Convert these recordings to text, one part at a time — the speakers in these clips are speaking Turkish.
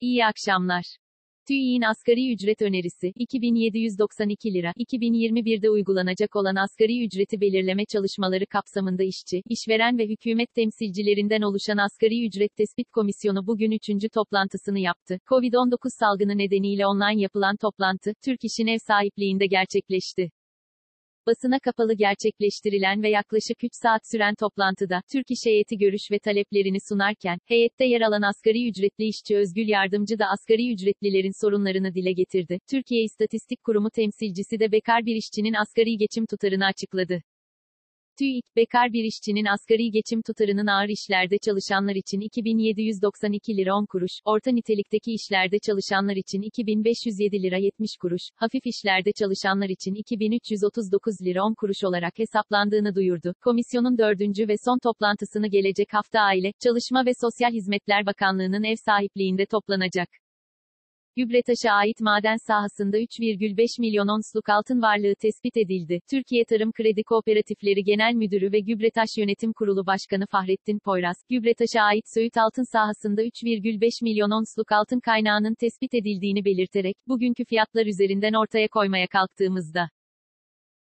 İyi akşamlar. TÜİ'nin asgari ücret önerisi, 2792 lira, 2021'de uygulanacak olan asgari ücreti belirleme çalışmaları kapsamında işçi, işveren ve hükümet temsilcilerinden oluşan Asgari Ücret Tespit Komisyonu bugün 3. toplantısını yaptı. Covid-19 salgını nedeniyle online yapılan toplantı, Türk İş'in ev sahipliğinde gerçekleşti. Basına kapalı gerçekleştirilen ve yaklaşık 3 saat süren toplantıda, Türk İş heyeti görüş ve taleplerini sunarken, heyette yer alan asgari ücretli işçi Özgül Yardımcı da asgari ücretlilerin sorunlarını dile getirdi. Türkiye İstatistik Kurumu temsilcisi de bekar bir işçinin asgari geçim tutarını açıkladı. TÜİK, bekar bir işçinin asgari geçim tutarının ağır işlerde çalışanlar için 2792 lira 10 kuruş, orta nitelikteki işlerde çalışanlar için 2507 lira 70 kuruş, hafif işlerde çalışanlar için 2339 lira 10 kuruş olarak hesaplandığını duyurdu. Komisyonun dördüncü ve son toplantısını gelecek hafta Aile, Çalışma ve Sosyal Hizmetler Bakanlığı'nın ev sahipliğinde toplanacak. Gübretaş'a ait maden sahasında 3,5 milyon onsluk altın varlığı tespit edildi. Türkiye Tarım Kredi Kooperatifleri Genel Müdürü ve Gübretaş Yönetim Kurulu Başkanı Fahrettin Poyraz, Gübretaş'a ait Söğüt altın sahasında 3,5 milyon onsluk altın kaynağının tespit edildiğini belirterek, bugünkü fiyatlar üzerinden ortaya koymaya kalktığımızda,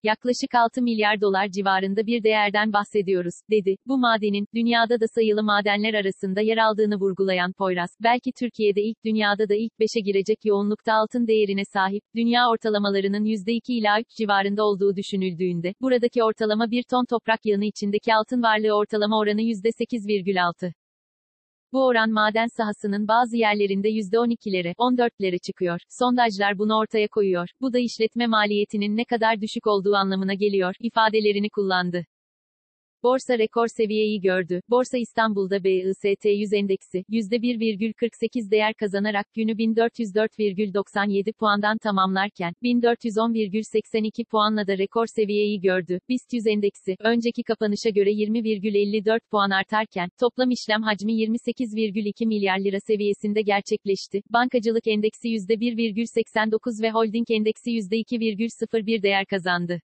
yaklaşık 6 milyar dolar civarında bir değerden bahsediyoruz, dedi. Bu madenin, dünyada da sayılı madenler arasında yer aldığını vurgulayan Poyraz, belki Türkiye'de ilk dünyada da ilk 5'e girecek yoğunlukta altın değerine sahip, dünya ortalamalarının %2 ila 3 civarında olduğu düşünüldüğünde, buradaki ortalama bir ton toprak yığını içindeki altın varlığı ortalama oranı %8,6. Bu oran maden sahasının bazı yerlerinde %12'lere, 14'lere çıkıyor. Sondajlar bunu ortaya koyuyor. Bu da işletme maliyetinin ne kadar düşük olduğu anlamına geliyor, ifadelerini kullandı. Borsa rekor seviyeyi gördü. Borsa İstanbul'da BIST 100 endeksi, %1,48 değer kazanarak günü 1404,97 puandan tamamlarken, 1410,82 puanla da rekor seviyeyi gördü. BIST 100 endeksi, önceki kapanışa göre 20,54 puan artarken, toplam işlem hacmi 28,2 milyar lira seviyesinde gerçekleşti. Bankacılık endeksi %1,89 ve holding endeksi %2,01 değer kazandı.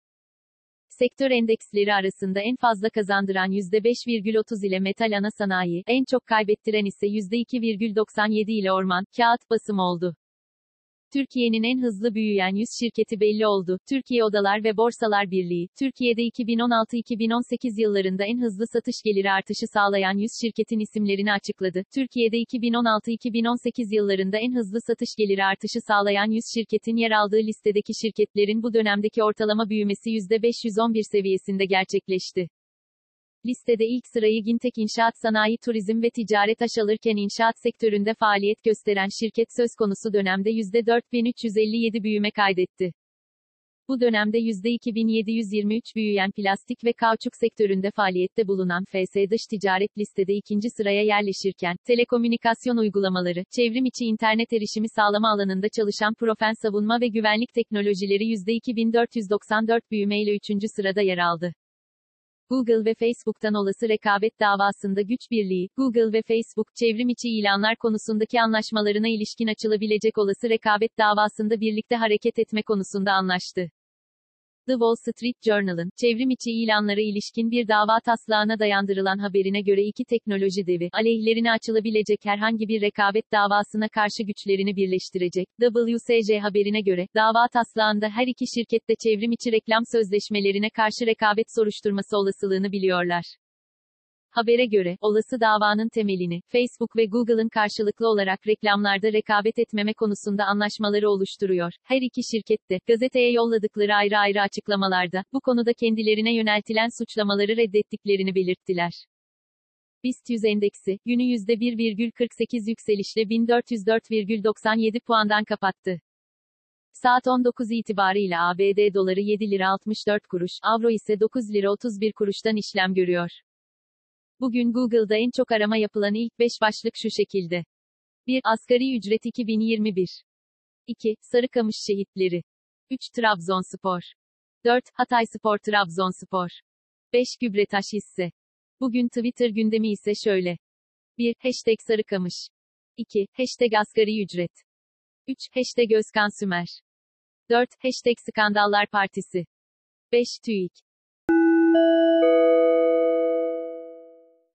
Sektör endeksleri arasında en fazla kazandıran %5,30 ile metal ana sanayi, en çok kaybettiren ise %2,97 ile orman, kağıt basım oldu. Türkiye'nin en hızlı büyüyen 100 şirketi belli oldu. Türkiye Odalar ve Borsalar Birliği, Türkiye'de 2016-2018 yıllarında en hızlı satış geliri artışı sağlayan 100 şirketin isimlerini açıkladı. Türkiye'de 2016-2018 yıllarında en hızlı satış geliri artışı sağlayan 100 şirketin yer aldığı listedeki şirketlerin bu dönemdeki ortalama büyümesi %511 seviyesinde gerçekleşti. Listede ilk sırayı Gintek İnşaat Sanayi Turizm ve Ticaret Taş alırken inşaat sektöründe faaliyet gösteren şirket söz konusu dönemde %4357 büyüme kaydetti. Bu dönemde %2723 büyüyen plastik ve kauçuk sektöründe faaliyette bulunan FS Dış Ticaret listede ikinci sıraya yerleşirken, telekomünikasyon uygulamaları, çevrim içi internet erişimi sağlama alanında çalışan Profen Savunma ve Güvenlik Teknolojileri %2494 büyümeyle üçüncü sırada yer aldı. Google ve Facebook'tan olası rekabet davasında güç birliği, Google ve Facebook, çevrim içi ilanlar konusundaki anlaşmalarına ilişkin açılabilecek olası rekabet davasında birlikte hareket etme konusunda anlaştı. The Wall Street Journal'ın, çevrim içi ilanlara ilişkin bir dava taslağına dayandırılan haberine göre iki teknoloji devi, aleyhlerine açılabilecek herhangi bir rekabet davasına karşı güçlerini birleştirecek. WSJ haberine göre, dava taslağında her iki şirkette çevrim içi reklam sözleşmelerine karşı rekabet soruşturması olasılığını biliyorlar. Habere göre, olası davanın temelini, Facebook ve Google'ın karşılıklı olarak reklamlarda rekabet etmeme konusunda anlaşmaları oluşturuyor. Her iki şirket de, gazeteye yolladıkları ayrı ayrı açıklamalarda, bu konuda kendilerine yöneltilen suçlamaları reddettiklerini belirttiler. BIST 100 endeksi, günü %1,48 yükselişle 1404,97 puandan kapattı. Saat 19 itibarıyla ABD doları 7 lira 64 kuruş, avro ise 9 lira 31 kuruştan işlem görüyor. Bugün Google'da en çok arama yapılan ilk 5 başlık şu şekilde. 1. Asgari ücret 2021. 2. Sarıkamış şehitleri. 3. Trabzonspor. 4. Hatayspor Trabzonspor. 5. Gübretaş hisse. Bugün Twitter gündemi ise şöyle. 1. Hashtag Sarıkamış. 2. Hashtag Asgari ücret. 3. Hashtag Özkan Sümer. 4. Hashtag Skandallar Partisi. 5. TÜİK.